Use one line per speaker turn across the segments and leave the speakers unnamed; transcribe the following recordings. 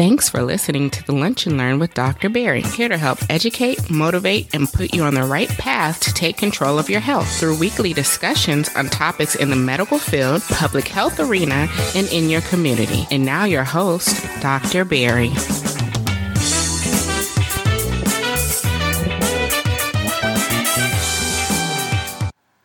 Thanks for listening to the Lunch and Learn with Dr. Barry, here to help educate, motivate, and put you on the right path to take control of your health through weekly discussions on topics in the medical field, public health arena, and in your community. And now, your host, Dr. Barry.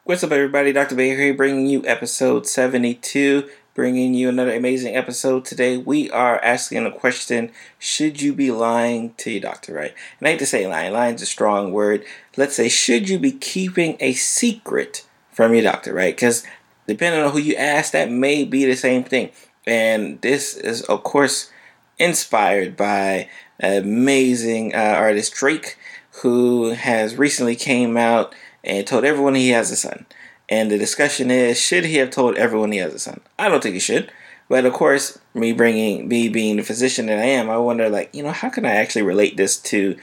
What's up, everybody? Dr. Barry here, bringing you episode 72 bringing you another amazing episode today. We are asking a question Should you be lying to your doctor, right? And I hate to say lying, lying is a strong word. Let's say, should you be keeping a secret from your doctor, right? Because depending on who you ask, that may be the same thing. And this is, of course, inspired by amazing uh, artist Drake, who has recently came out and told everyone he has a son. And the discussion is should he have told everyone he has a son? I don't think he should. But of course, me bringing me being the physician that I am, I wonder like, you know, how can I actually relate this to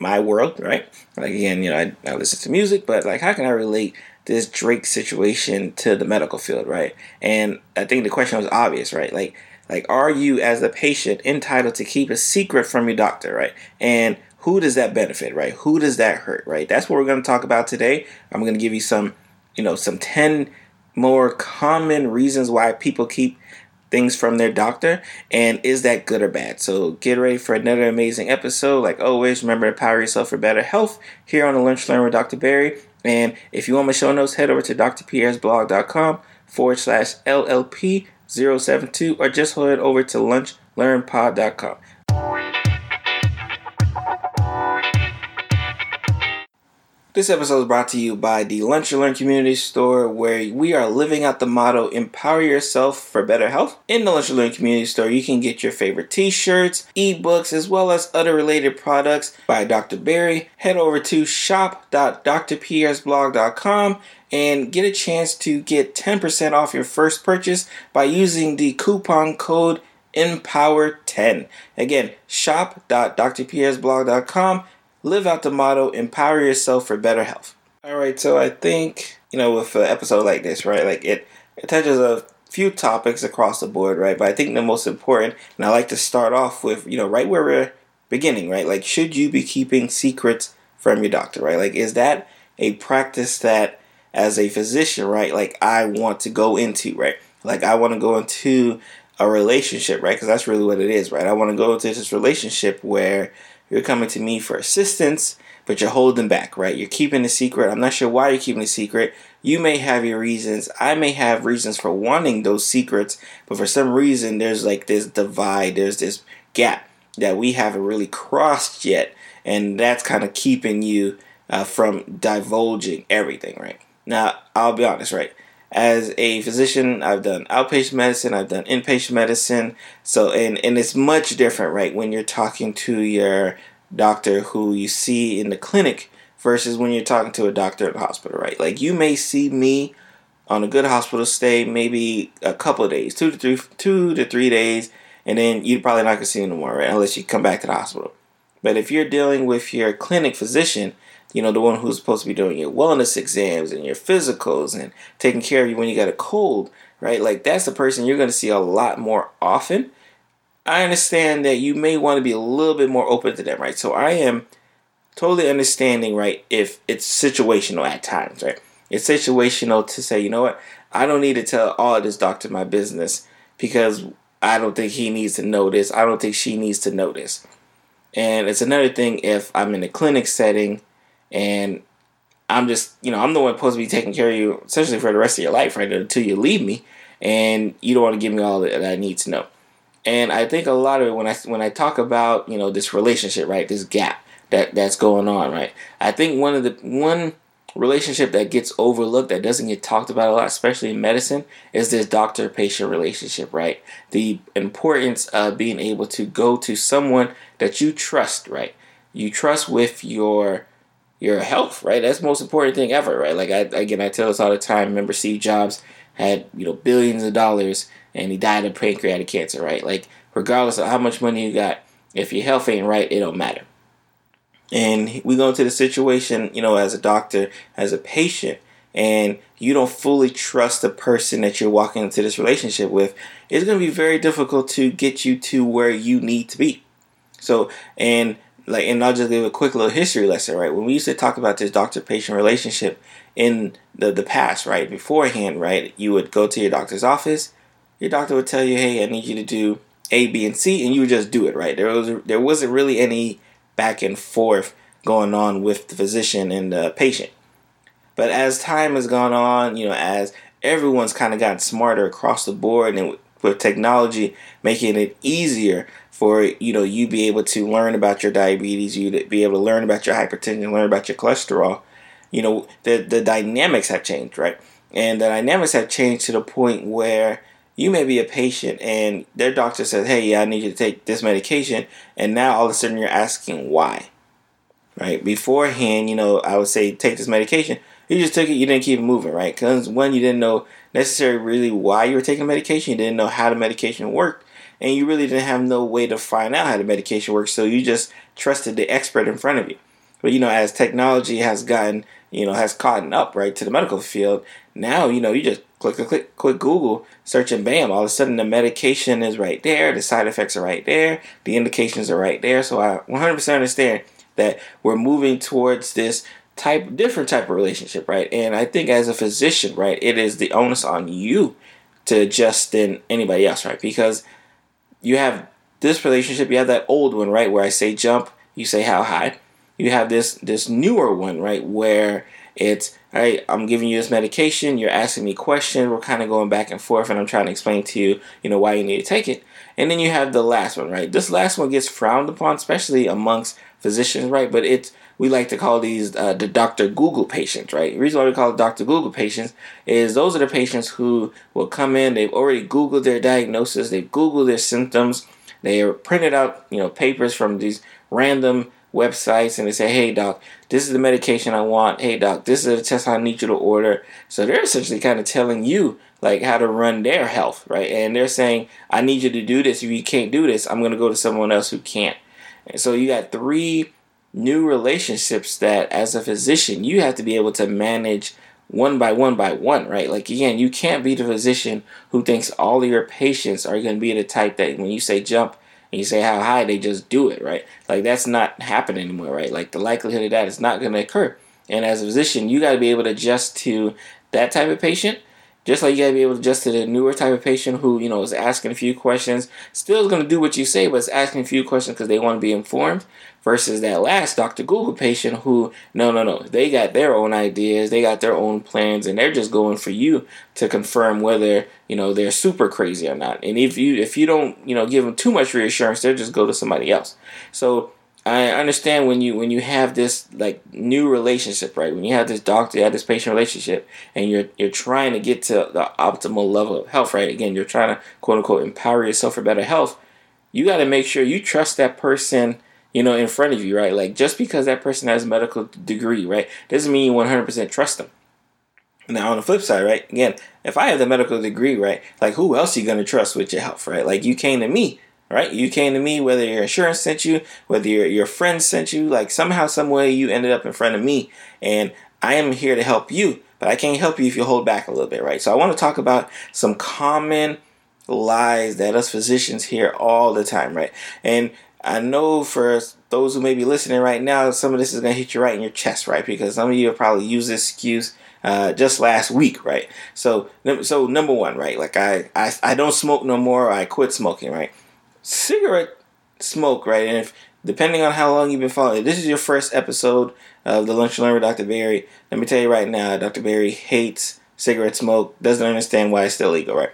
my world, right? Like again, you know, I, I listen to music, but like how can I relate this Drake situation to the medical field, right? And I think the question was obvious, right? Like like are you as a patient entitled to keep a secret from your doctor, right? And who does that benefit, right? Who does that hurt, right? That's what we're going to talk about today. I'm going to give you some you know, some 10 more common reasons why people keep things from their doctor and is that good or bad? So get ready for another amazing episode. Like always remember to power yourself for better health here on the lunch learn with dr barry. And if you want my show notes head over to drpierresblog.com forward slash llp 072 or just head over to lunchlearnpod.com This episode is brought to you by the Lunch and Learn Community Store, where we are living out the motto Empower Yourself for Better Health. In the Lunch and Learn Community Store, you can get your favorite t shirts, ebooks, as well as other related products by Dr. Barry. Head over to shop.drpierresblog.com and get a chance to get 10% off your first purchase by using the coupon code EMPOWER10. Again, shop.drpierresblog.com live out the motto empower yourself for better health. All right so i think you know with an episode like this right like it it touches a few topics across the board right but i think the most important and i like to start off with you know right where we're beginning right like should you be keeping secrets from your doctor right? Like is that a practice that as a physician right like i want to go into right? Like i want to go into a relationship right because that's really what it is right? I want to go into this relationship where you're coming to me for assistance, but you're holding back, right? You're keeping a secret. I'm not sure why you're keeping a secret. You may have your reasons. I may have reasons for wanting those secrets, but for some reason, there's like this divide, there's this gap that we haven't really crossed yet. And that's kind of keeping you uh, from divulging everything, right? Now, I'll be honest, right? As a physician, I've done outpatient medicine, I've done inpatient medicine. So, and, and it's much different, right, when you're talking to your doctor who you see in the clinic versus when you're talking to a doctor at the hospital, right? Like, you may see me on a good hospital stay maybe a couple of days, two to three, two to three days, and then you're probably not gonna see me anymore, right? Unless you come back to the hospital. But if you're dealing with your clinic physician, you know, the one who's supposed to be doing your wellness exams and your physicals and taking care of you when you got a cold, right? Like that's the person you're going to see a lot more often. I understand that you may want to be a little bit more open to them, right? So I am totally understanding, right, if it's situational at times, right? It's situational to say, you know what, I don't need to tell all of this doctor my business because I don't think he needs to know this. I don't think she needs to know this. And it's another thing if I'm in a clinic setting and I'm just, you know, I'm the one supposed to be taking care of you essentially for the rest of your life, right? Until you leave me, and you don't want to give me all that I need to know. And I think a lot of it when I when I talk about you know this relationship, right, this gap that that's going on, right. I think one of the one relationship that gets overlooked that doesn't get talked about a lot, especially in medicine, is this doctor patient relationship, right? The importance of being able to go to someone that you trust, right? You trust with your your health, right? That's most important thing ever, right? Like I again, I tell this all the time. Remember, Steve Jobs had you know billions of dollars and he died of pancreatic cancer, right? Like regardless of how much money you got, if your health ain't right, it don't matter. And we go into the situation, you know, as a doctor, as a patient, and you don't fully trust the person that you're walking into this relationship with, it's going to be very difficult to get you to where you need to be. So, and like, and I'll just give a quick little history lesson, right? When we used to talk about this doctor patient relationship in the, the past, right? Beforehand, right? You would go to your doctor's office, your doctor would tell you, hey, I need you to do A, B, and C, and you would just do it, right? There was there wasn't really any back and forth going on with the physician and the patient. But as time has gone on, you know, as everyone's kind of gotten smarter across the board and with technology making it easier for you know you be able to learn about your diabetes you be able to learn about your hypertension learn about your cholesterol. You know the the dynamics have changed right? And the dynamics have changed to the point where you may be a patient and their doctor says hey yeah i need you to take this medication and now all of a sudden you're asking why right? Beforehand you know i would say take this medication. You just took it, you didn't keep it moving, right? Because one, you didn't know necessarily really why you were taking medication, you didn't know how the medication worked, and you really didn't have no way to find out how the medication works, so you just trusted the expert in front of you. But you know, as technology has gotten, you know, has caught up right to the medical field, now you know you just click, click, click, Google, search, and bam! All of a sudden, the medication is right there, the side effects are right there, the indications are right there. So I 100% understand that we're moving towards this type different type of relationship, right? And I think as a physician, right, it is the onus on you to adjust than anybody else, right? Because you have this relationship, you have that old one, right, where I say jump, you say how high. You have this this newer one, right, where it's right, I'm giving you this medication, you're asking me questions, we're kind of going back and forth, and I'm trying to explain to you, you know, why you need to take it. And then you have the last one, right? This last one gets frowned upon, especially amongst physicians, right? But it's we like to call these uh, the Dr. Google patients, right? The reason why we call it Dr. Google patients is those are the patients who will come in, they've already Googled their diagnosis, they've Googled their symptoms, they printed out, you know, papers from these random websites and they say, hey, doc, this is the medication I want. Hey, doc, this is the test I need you to order. So they're essentially kind of telling you like how to run their health, right? And they're saying, I need you to do this. If you can't do this, I'm going to go to someone else who can't. And so you got three new relationships that as a physician you have to be able to manage one by one by one, right? Like again, you can't be the physician who thinks all of your patients are going to be the type that when you say jump and you say how high, they just do it, right? Like that's not happening anymore, right? Like the likelihood of that is not going to occur. And as a physician, you got to be able to adjust to that type of patient just like you gotta be able to adjust to the newer type of patient who, you know, is asking a few questions, still is gonna do what you say, but is asking a few questions because they want to be informed. Versus that last Dr. Google patient who, no, no, no, they got their own ideas, they got their own plans, and they're just going for you to confirm whether you know they're super crazy or not. And if you if you don't, you know, give them too much reassurance, they'll just go to somebody else. So I understand when you when you have this like new relationship, right? When you have this doctor, you have this patient relationship, and you're you're trying to get to the optimal level of health, right? Again, you're trying to quote unquote empower yourself for better health. You got to make sure you trust that person, you know, in front of you, right? Like just because that person has a medical degree, right, doesn't mean you 100% trust them. Now on the flip side, right? Again, if I have the medical degree, right, like who else are you gonna trust with your health, right? Like you came to me right? You came to me, whether your insurance sent you, whether your, your friends sent you, like somehow, some way you ended up in front of me, and I am here to help you, but I can't help you if you hold back a little bit, right? So I want to talk about some common lies that us physicians hear all the time, right? And I know for those who may be listening right now, some of this is going to hit you right in your chest, right? Because some of you have probably used this excuse uh, just last week, right? So, so number one, right? Like I, I, I don't smoke no more. I quit smoking, right? Cigarette smoke, right? And if depending on how long you've been following, this is your first episode of the Lunch and Learn with Dr. Barry. Let me tell you right now, Dr. Barry hates cigarette smoke, doesn't understand why it's still legal, right?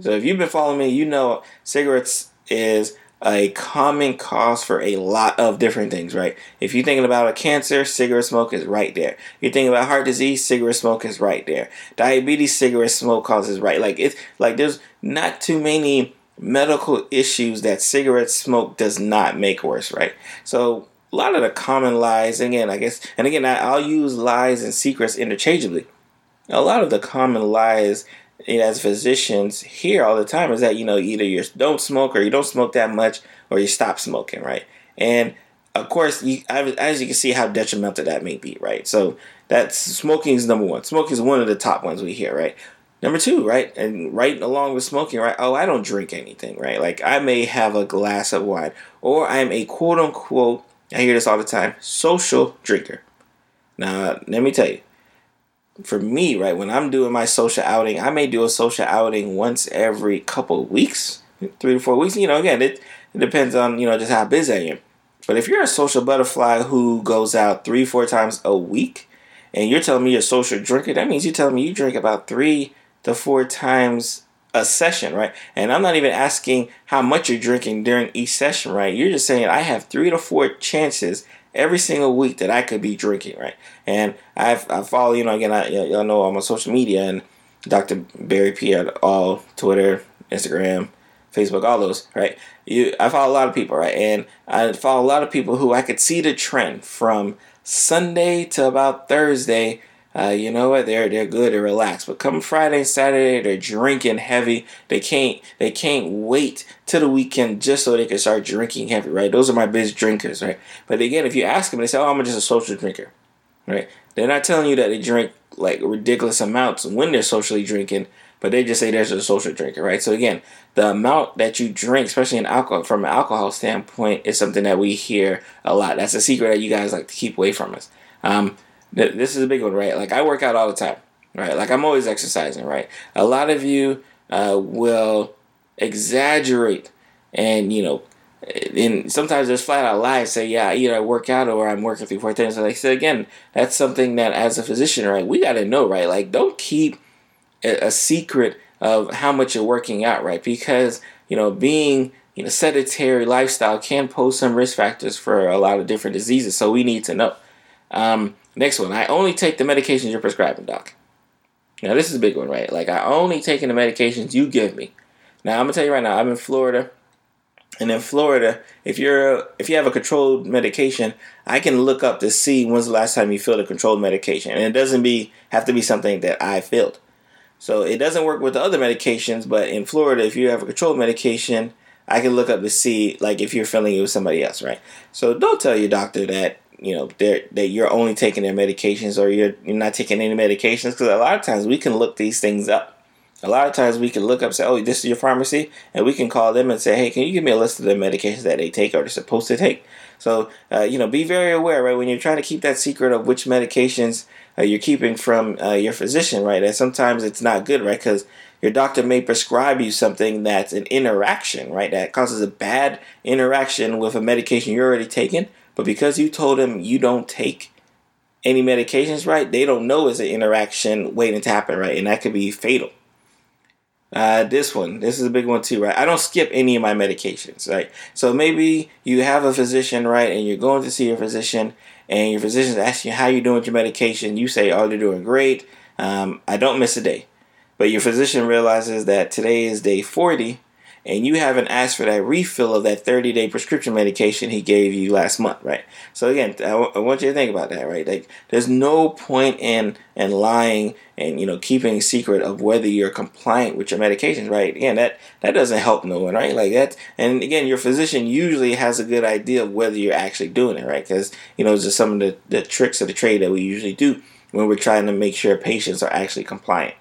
So if you've been following me, you know cigarettes is a common cause for a lot of different things, right? If you're thinking about a cancer, cigarette smoke is right there. If you're thinking about heart disease, cigarette smoke is right there. Diabetes, cigarette smoke causes right. Like it's like there's not too many medical issues that cigarette smoke does not make worse, right? So a lot of the common lies, again, I guess, and again, I'll use lies and secrets interchangeably. A lot of the common lies you know, as physicians hear all the time is that you know either you don't smoke or you don't smoke that much or you stop smoking, right? And of course, you, as you can see how detrimental that may be, right? So That's smoking is number one. Smoking is one of the top ones we hear, right? Number two, right? And right along with smoking, right? Oh, I don't drink anything, right? Like I may have a glass of wine, or I'm a quote unquote, I hear this all the time, social drinker. Now, let me tell you, for me, right, when I'm doing my social outing, I may do a social outing once every couple weeks, three to four weeks. You know, again, it, it depends on, you know, just how busy I am. But if you're a social butterfly who goes out three, four times a week, and you're telling me you're a social drinker, that means you're telling me you drink about three to four times a session, right? And I'm not even asking how much you're drinking during each session, right? You're just saying I have three to four chances every single week that I could be drinking, right? And I've, I follow, you know, again, I, y'all know I'm on social media and Dr. Barry P at all Twitter, Instagram, Facebook, all those, right? You, I follow a lot of people, right? And I follow a lot of people who I could see the trend from Sunday to about Thursday uh, you know what? They're they're good and relaxed. But come Friday and Saturday, they're drinking heavy. They can't they can't wait till the weekend just so they can start drinking heavy, right? Those are my biggest drinkers, right? But again, if you ask them, they say, "Oh, I'm just a social drinker," right? They're not telling you that they drink like ridiculous amounts when they're socially drinking, but they just say they're a social drinker, right? So again, the amount that you drink, especially in alcohol, from an alcohol standpoint, is something that we hear a lot. That's a secret that you guys like to keep away from us. Um, this is a big one, right? Like I work out all the time, right? Like I'm always exercising, right? A lot of you uh, will exaggerate and you know and sometimes there's flat out lies say yeah either i work out or i'm working three four times so like I said again that's something that as a physician right we got to know right like don't keep a, a, secret of how much you're working out right because you know being you know sedentary lifestyle can pose some risk factors for a lot of different diseases so we need to know um, Next one, I only take the medications you're prescribing, doc. Now this is a big one, right? Like I only taking the medications you give me. Now I'm gonna tell you right now, I'm in Florida, and in Florida, if you're if you have a controlled medication, I can look up to see when's the last time you filled a controlled medication, and it doesn't be have to be something that I filled. So it doesn't work with the other medications, but in Florida, if you have a controlled medication, I can look up to see like if you're filling it with somebody else, right? So don't tell your doctor that you know that you're only taking their medications or you're you're not taking any medications because a lot of times we can look these things up. A lot of times we can look up say, oh, this is your pharmacy, and we can call them and say, hey, can you give me a list of the medications that they take or they're supposed to take? So uh, you know, be very aware, right, when you're trying to keep that secret of which medications uh, you're keeping from uh, your physician, right? And sometimes it's not good, right, because your doctor may prescribe you something that's an interaction, right, that causes a bad interaction with a medication you're already taking but because you told them you don't take any medications right, they don't know it's an interaction waiting to happen, right? And that could be fatal. Uh, this one, this is a big one too, right? I don't skip any of my medications, right? So maybe you have a physician, right, and you're going to see your physician, and your physician's asking you how you're doing with your medication. You say, "Oh, they're doing great. Um, I don't miss a day." But your physician realizes that today is day 40, and you haven't asked for that refill of that 30 day prescription medication he gave you last month, right? So again, I, w- I want you to think about that, right? Like, there's no point in in lying and you know keeping secret of whether you're compliant with your medications, right? Again, that that doesn't help no one, right? Like that, and again, your physician usually has a good idea of whether you're actually doing it, right? Because you know, just some of the, the tricks of the trade that we usually do when we're trying to make sure patients are actually compliant.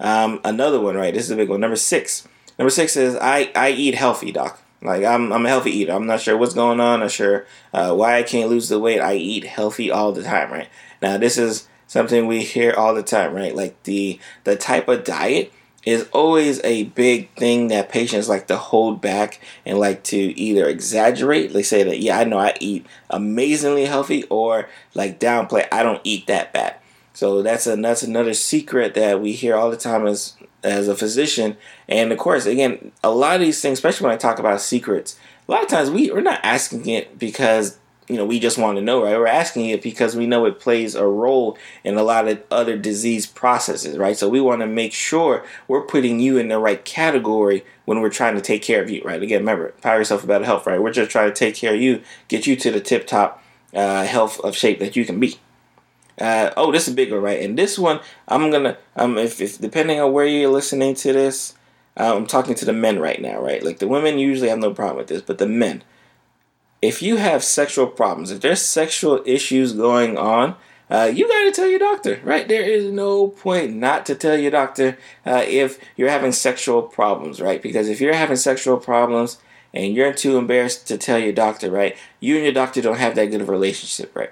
Um, another one, right? This is a big one. Number six Number six is I, I eat healthy, doc. Like I'm I'm a healthy eater. I'm not sure what's going on. I'm not sure uh, why I can't lose the weight. I eat healthy all the time, right? Now this is something we hear all the time, right? Like the the type of diet is always a big thing that patients like to hold back and like to either exaggerate. They say that yeah, I know I eat amazingly healthy, or like downplay I don't eat that bad. So that's a that's another secret that we hear all the time as as a physician. And of course, again, a lot of these things, especially when I talk about secrets, a lot of times we, we're not asking it because you know we just want to know, right? We're asking it because we know it plays a role in a lot of other disease processes, right? So we want to make sure we're putting you in the right category when we're trying to take care of you, right? Again, remember, power yourself about health, right? We're just trying to take care of you, get you to the tip top uh, health of shape that you can be. Uh, oh, this is a big right? And this one, I'm gonna, um, if, if depending on where you're listening to this, uh, I'm talking to the men right now, right? Like the women usually have no problem with this, but the men, if you have sexual problems, if there's sexual issues going on, uh, you got to tell your doctor, right? There is no point not to tell your doctor uh, if you're having sexual problems, right? Because if you're having sexual problems and you're too embarrassed to tell your doctor, right? You and your doctor don't have that good of a relationship, right?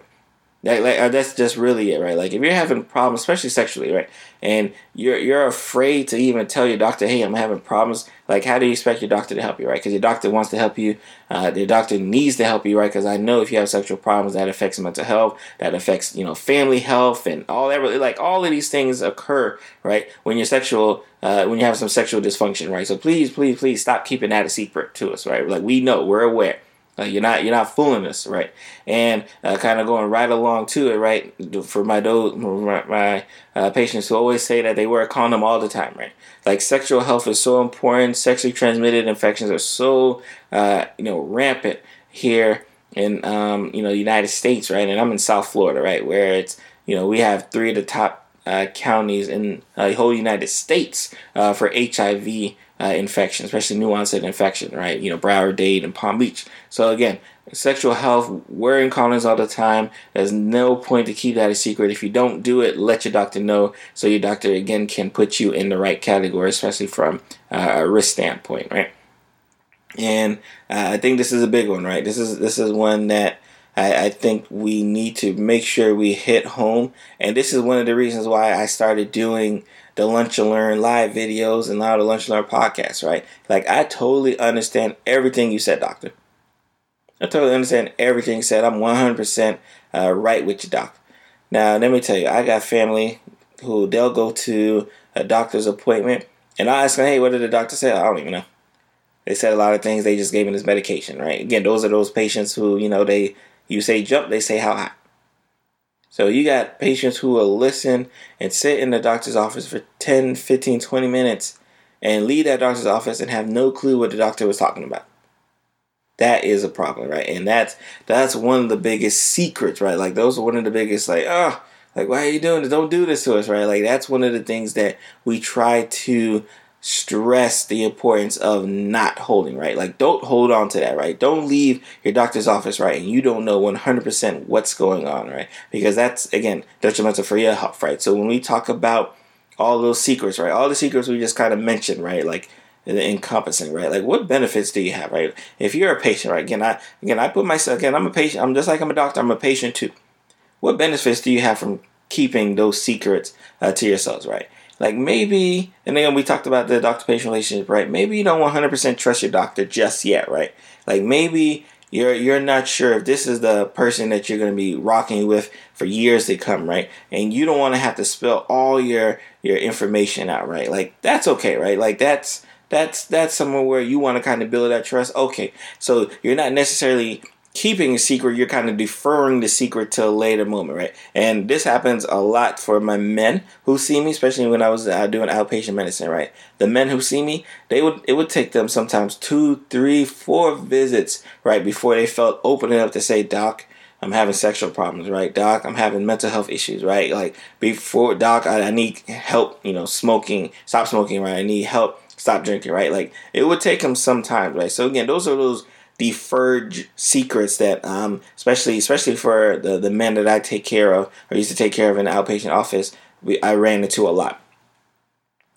That, like uh, that's just really it, right? Like if you're having problems, especially sexually, right, and you're you're afraid to even tell your doctor, "Hey, I'm having problems." Like, how do you expect your doctor to help you, right? Because your doctor wants to help you. Uh, your doctor needs to help you, right? Because I know if you have sexual problems, that affects mental health, that affects you know family health, and all that. Like all of these things occur, right, when you're sexual, uh, when you have some sexual dysfunction, right? So please, please, please stop keeping that a secret to us, right? Like we know, we're aware. Uh, you're not you're not fooling us, right? And uh, kind of going right along to it, right? For my do- my, my uh, patients who always say that they wear a condom all the time, right? Like sexual health is so important. Sexually transmitted infections are so uh, you know rampant here in um, you know the United States, right? And I'm in South Florida, right, where it's you know we have three of the top uh, counties in the whole United States for HIV uh, infection, especially new onset infection, right? You know, Broward, Dade, and Palm Beach. So again, sexual health, wearing condoms all the time. There's no point to keep that a secret. If you don't do it, let your doctor know so your doctor again can put you in the right category, especially from uh, a risk standpoint, right? And uh, I think this is a big one, right? This is this is one that I, I think we need to make sure we hit home. And this is one of the reasons why I started doing the Lunch and Learn live videos and now the Lunch and Learn podcast, right? Like, I totally understand everything you said, doctor. I totally understand everything you said. I'm 100% uh, right with you, doc. Now, let me tell you, I got family who they'll go to a doctor's appointment and I ask them, hey, what did the doctor say? I don't even know. They said a lot of things. They just gave me this medication, right? Again, those are those patients who, you know, they you say jump, they say how high. So you got patients who will listen and sit in the doctor's office for 10, 15, 20 minutes and leave that doctor's office and have no clue what the doctor was talking about. That is a problem, right? And that's that's one of the biggest secrets, right? Like those are one of the biggest like, oh, like why are you doing this? Don't do this to us, right? Like that's one of the things that we try to stress the importance of not holding, right? Like, don't hold on to that, right? Don't leave your doctor's office, right? And you don't know 100% what's going on, right? Because that's, again, detrimental for your health, right? So, when we talk about all those secrets, right? All the secrets we just kind of mentioned, right? Like, the encompassing, right? Like, what benefits do you have, right? If you're a patient, right? Again, I again, I put myself again. I'm a patient. I'm just like I'm a doctor. I'm a patient too. What benefits do you have from keeping those secrets uh, to yourselves, right? Like maybe, and again, we talked about the doctor patient relationship, right? Maybe you don't 100% trust your doctor just yet, right? Like maybe you're you're not sure if this is the person that you're going to be rocking with for years to come, right? And you don't want to have to spill all your your information out, right? Like that's okay, right? Like that's that's that's somewhere where you want to kind of build that trust. Okay, so you're not necessarily keeping a secret, you're kind of deferring the secret to a later moment, right? And this happens a lot for my men who see me, especially when I was uh, doing outpatient medicine, right? The men who see me, they would it would take them sometimes two, three, four visits, right, before they felt open enough to say, "Doc, I'm having sexual problems, right? Doc, I'm having mental health issues, right? Like before, Doc, I, I need help, you know, smoking, stop smoking, right? I need help, stop drinking, right? Like it would take them some time, right? So again, those are those deferred secrets that um, especially especially for the, the men that I take care of or used to take care of in the outpatient office we I ran into a lot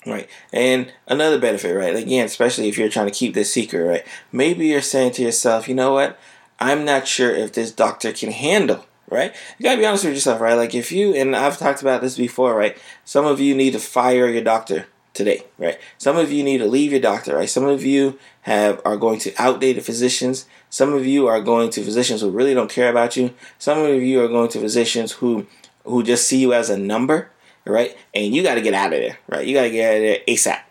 right and another benefit right again especially if you're trying to keep this secret right maybe you're saying to yourself you know what I'm not sure if this doctor can handle right? You gotta be honest with yourself, right? Like if you and I've talked about this before, right? Some of you need to fire your doctor today, right? Some of you need to leave your doctor, right? Some of you have are going to outdated physicians. Some of you are going to physicians who really don't care about you. Some of you are going to physicians who who just see you as a number, right? And you got to get out of there, right? You got to get out of there ASAP,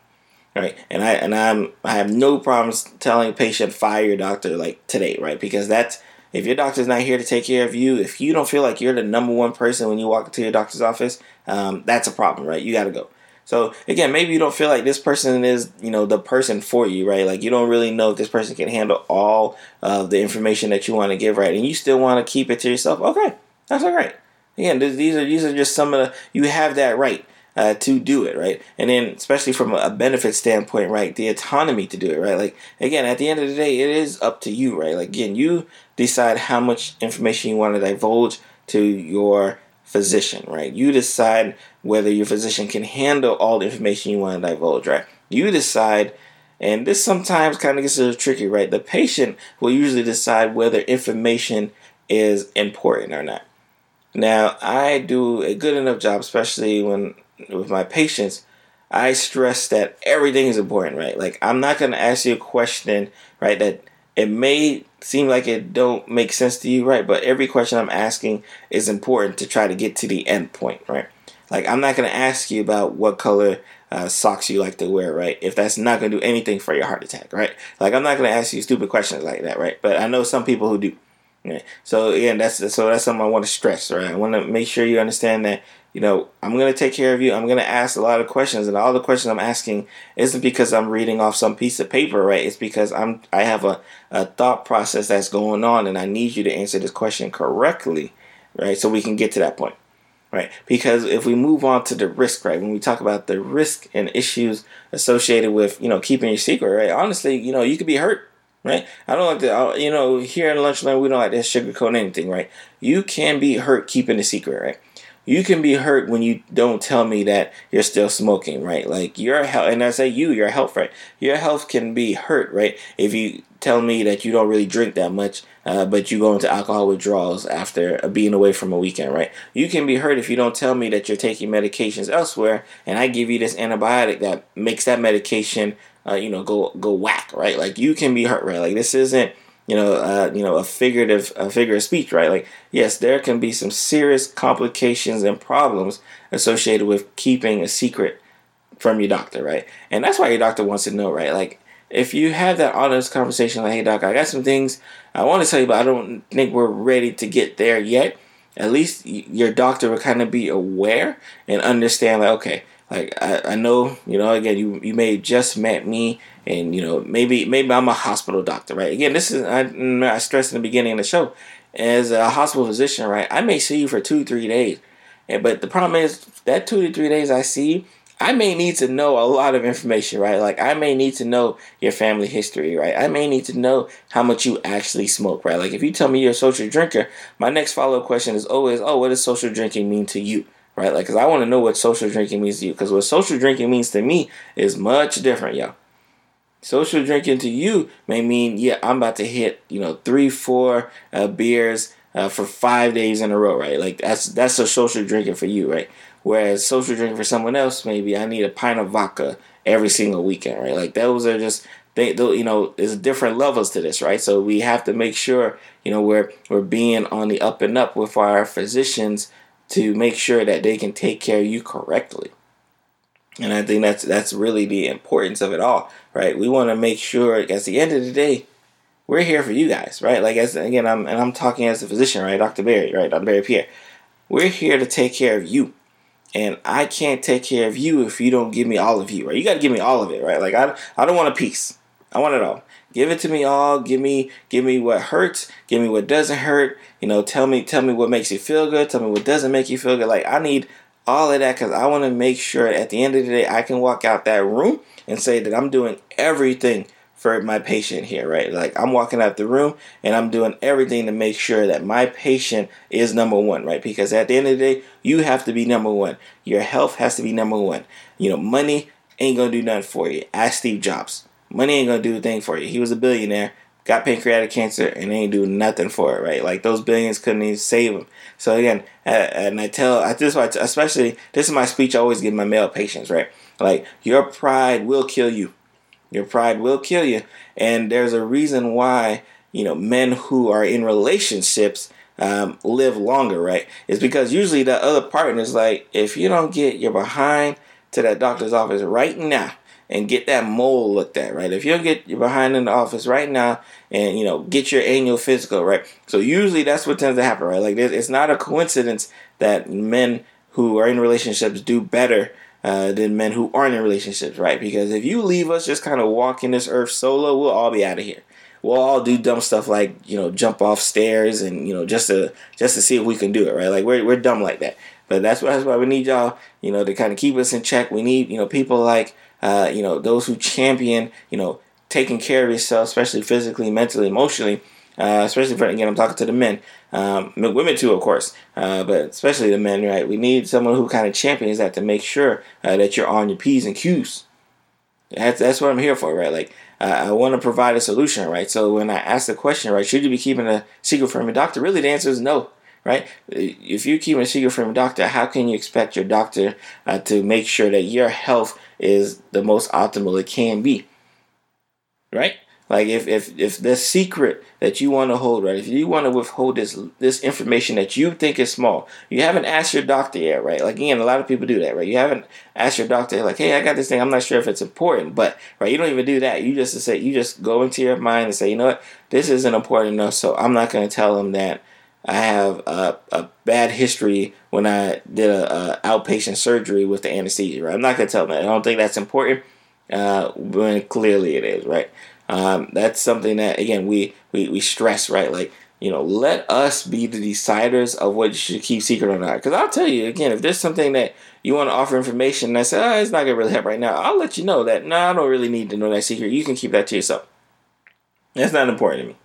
right? And I and I'm I have no problems telling a patient fire your doctor like today, right? Because that's if your doctor's not here to take care of you, if you don't feel like you're the number one person when you walk into your doctor's office, um, that's a problem, right? You got to go. So again, maybe you don't feel like this person is, you know, the person for you, right? Like you don't really know if this person can handle all of the information that you want to give, right? And you still want to keep it to yourself. Okay, that's all right. Again, these are these are just some of the you have that right. Uh, to do it, right? And then, especially from a benefit standpoint, right? The autonomy to do it, right? Like, again, at the end of the day, it is up to you, right? Like, again, you decide how much information you want to divulge to your physician, right? You decide whether your physician can handle all the information you want to divulge, right? You decide, and this sometimes kind of gets a little tricky, right? The patient will usually decide whether information is important or not. Now, I do a good enough job, especially when with my patients. I stress that everything is important, right? Like I'm not going to ask you a question, right, that it may seem like it don't make sense to you, right? But every question I'm asking is important to try to get to the end point, right? Like I'm not gonna ask you about what color uh, socks you like to wear, right? If that's not gonna do anything for your heart attack, right? Like I'm not gonna ask you stupid questions like that, right? But I know some people who do. Right? So again, that's so that's something I want to stress, right? I want to make sure you understand that you know, I'm to take care of you. I'm to ask a lot of questions, and all the questions I'm asking isn't because I'm reading off some piece of paper, right? It's because I'm I have a, a thought process that's going on, and I need you to answer this question correctly, right? So we can get to that point, right? Because if we move on to the risk, right, when we talk about the risk and issues associated with you know keeping your secret, right? Honestly, you know, you could be hurt right? I don't like to, you know, here in Lunchland, we don't like to sugarcoat anything, right? You can be hurt keeping a secret, right? you can be hurt when you don't tell me that you're still smoking, right? Like your health, and I say you, your health, right? Your health can be hurt, right? If you tell me that you don't really drink that much, uh, but you go into alcohol withdrawals after being away from a weekend, right? You can be hurt if you don't tell me that you're taking medications elsewhere, and I give you this antibiotic that makes that medication, uh, you know, go go whack, right? Like you can be hurt, right? Like this isn't you know, uh, you know, a figurative, a figure of speech, right? Like, yes, there can be some serious complications and problems associated with keeping a secret from your doctor, right? And that's why your doctor wants to know, right? Like, if you have that honest conversation, like, hey, doc, I got some things I want to tell you, but I don't think we're ready to get there yet. At least your doctor will kind of be aware and understand, like, okay, like I, I know, you know, again, you you may have just met me and you know maybe maybe I'm a hospital doctor, right? Again, this is I, mm, I stressed in the beginning of the show as a hospital physician, right? I may see you for two three days, and but the problem is that two to three days I see. I may need to know a lot of information, right? Like I may need to know your family history, right? I may need to know how much you actually smoke, right? Like if you tell me you're a social drinker, my next follow up question is always, "Oh, what does social drinking mean to you?" Right? Like, cause I want to know what social drinking means to you. Cause what social drinking means to me is much different, y'all. Social drinking to you may mean, yeah, I'm about to hit, you know, three, four uh, beers uh, for five days in a row, right? Like that's that's a social drinking for you, right? Whereas social drinking for someone else, maybe I need a pint of vodka every single weekend, right? Like those are just they, you know, there's different levels to this, right? So we have to make sure, you know, we're we're being on the up and up with our physicians to make sure that they can take care of you correctly. And I think that's that's really the importance of it all, right? We want to make sure at the end of the day, we're here for you guys, right? Like as again, I'm and I'm talking as a physician, right? Dr. Barry, right? Dr. Barry Pierre. We're here to take care of you. And I can't take care of you if you don't give me all of you, right? You got to give me all of it, right? Like I, I don't want a piece. I want it all. Give it to me all. Give me, give me what hurts. Give me what doesn't hurt. You know, tell me, tell me what makes you feel good. Tell me what doesn't make you feel good. Like I need all of that because I want to make sure at the end of the day I can walk out that room and say that I'm doing everything for my patient here, right? Like I'm walking out the room and I'm doing everything to make sure that my patient is number one, right? Because at the end of the day, you have to be number one. Your health has to be number one. You know, money ain't gonna do nothing for you. Ask Steve Jobs. Money ain't gonna do a thing for you. He was a billionaire got pancreatic cancer and ain't do nothing for it, right? Like those billions couldn't even save him. So again, and I tell, I this why, especially this is my speech I always give my male patients, right? Like your pride will kill you. Your pride will kill you, and there's a reason why you know men who are in relationships um, live longer, right? It's because usually the other partner is like, if you don't get your behind to that doctor's office right now, and get that mole looked at, right? If you don't get behind in the office right now and, you know, get your annual physical, right? So usually that's what tends to happen, right? Like it's not a coincidence that men who are in relationships do better uh, than men who aren't in relationships, right? Because if you leave us just kind of walking this earth solo, we'll all be out of here. We'll all do dumb stuff like you know jump off stairs and you know just to just to see if we can do it, right? Like we're we're dumb like that. But that's why that's why we need y'all, you know, to kind of keep us in check. We need you know people like uh, you know, those who champion, you know, taking care of yourself, especially physically, mentally, emotionally, uh, especially for again, I'm talking to the men, um, women too, of course, uh, but especially the men, right? We need someone who kind of champions that to make sure uh, that you're on your p's and q's. That's that's what I'm here for, right? Like I want to provide a solution, right? So when I ask the question, right, should you be keeping a secret from your doctor? Really, the answer is no right? If you keep a secret from your doctor, how can you expect your doctor uh, to make sure that your health is the most optimal it can be? Right? Like if if if the secret that you want to hold, right? If you want to withhold this this information that you think is small, you haven't asked your doctor yet, right? Like again, a lot of people do that, right? You haven't asked your doctor, like, hey, I got this thing. I'm not sure if it's important, but right, you don't even do that. You just say you just go into your mind and say, you know what, this isn't important enough, so I'm not going to tell them that I have a, a bad history when I did a, a, outpatient surgery with the anesthesia. Right? I'm not gonna tell them that. I don't think that's important. Uh, when clearly it is, right? Um, that's something that again we, we we stress, right? Like you know, let us be the deciders of what you should keep secret or not. Because I'll tell you again, if there's something that you want to offer information, and I say, oh, it's not gonna really help right now, I'll let you know that. No, I don't really need to know that secret. You can keep that to yourself. That's not important to me.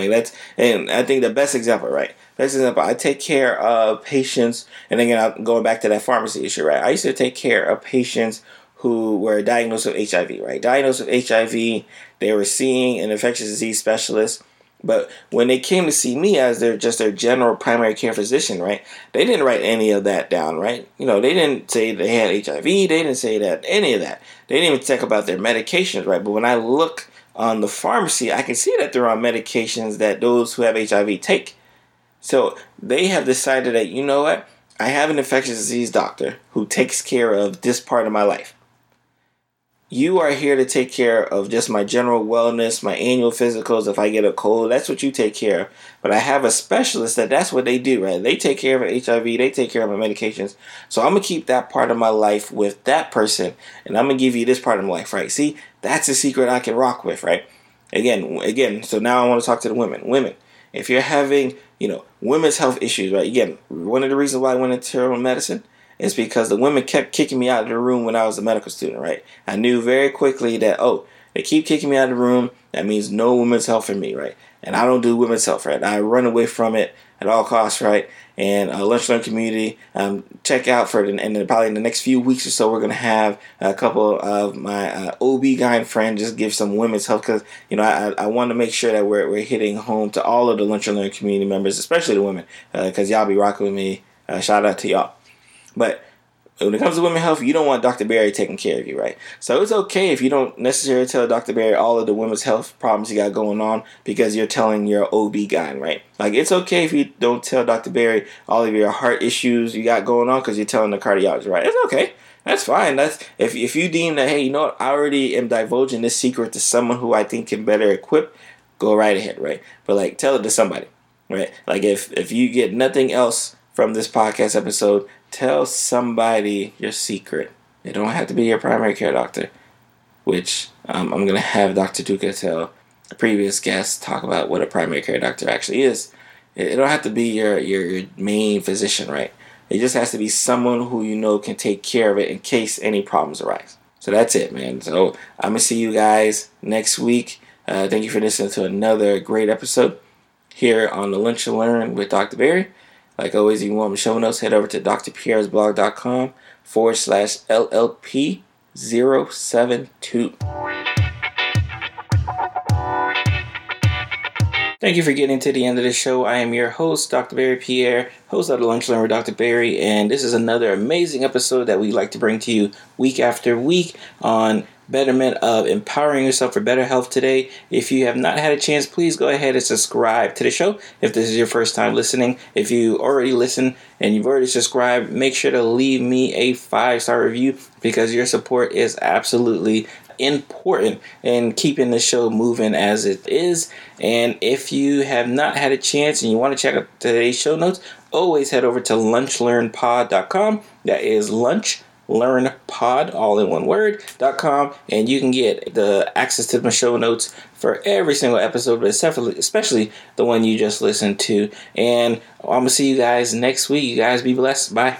Like that's and I think the best example, right? Best example, I take care of patients, and again, I'm going back to that pharmacy issue, right? I used to take care of patients who were diagnosed with HIV, right? Diagnosed with HIV, they were seeing an infectious disease specialist, but when they came to see me as their just their general primary care physician, right? They didn't write any of that down, right? You know, they didn't say they had HIV, they didn't say that any of that. They didn't even talk about their medications, right? But when I look on the pharmacy, I can see that there are medications that those who have HIV take. So they have decided that, you know what? I have an infectious disease doctor who takes care of this part of my life. You are here to take care of just my general wellness, my annual physicals. If I get a cold, that's what you take care of. But I have a specialist that that's what they do, right? They take care of HIV, they take care of my medications. So I'm gonna keep that part of my life with that person, and I'm gonna give you this part of my life, right? See, that's a secret I can rock with, right? Again, again. So now I want to talk to the women. Women, if you're having, you know, women's health issues, right? Again, one of the reasons why I went into internal medicine is because the women kept kicking me out of the room when I was a medical student, right? I knew very quickly that oh, they keep kicking me out of the room. That means no women's health for me, right? And I don't do women's health, right? I run away from it at all costs, right? and uh, Lunch Learn community. Um, check out for it, and probably in the next few weeks or so, we're gonna have a couple of my uh, OB-GYN friends just give some women's health because you know I, I want to make sure that we're, we're hitting home to all of the Lunch Learn community members, especially the women, because uh, y'all be rocking with me. Uh, shout out to y'all. But when it comes to women's health, you don't want Dr. Barry taking care of you, right? So it's okay if you don't necessarily tell Dr. Barry all of the women's health problems you got going on because you're telling your OB guy, right? Like it's okay if you don't tell Dr. Barry all of your heart issues you got going on because you're telling the cardiologist, right? It's okay. That's fine. That's if if you deem that hey, you know what, I already am divulging this secret to someone who I think can better equip, go right ahead, right? But like tell it to somebody, right? Like if if you get nothing else from this podcast episode, tell somebody your secret. It don't have to be your primary care doctor, which um, I'm to have Dr. Duca tell a previous guest talk about what a primary care doctor actually is. It, don't have to be your, your, your main physician, right? It just has to be someone who you know can take care of it in case any problems arise. So that's it, man. So I'm to see you guys next week. Uh, thank you for listening to another great episode here on the Lunch and Learn with Dr. Barry. Like always, if you want to show notes, head over to drpierresblog.com forward slash LLP072. Thank you for getting to the end of the show. I am your host, Dr. Barry Pierre, host of the Lunch Learn with Dr. Barry, and this is another amazing episode that we like to bring to you week after week on betterment of empowering yourself for better health today. If you have not had a chance, please go ahead and subscribe to the show. If this is your first time listening, if you already listen and you've already subscribed, make sure to leave me a five star review because your support is absolutely important in keeping the show moving as it is. And if you have not had a chance and you want to check out today's show notes, always head over to lunchlearnpod.com. That is lunch Learn Pod, all in one and you can get the access to my show notes for every single episode, but especially the one you just listened to. And I'm gonna see you guys next week. You guys be blessed. Bye.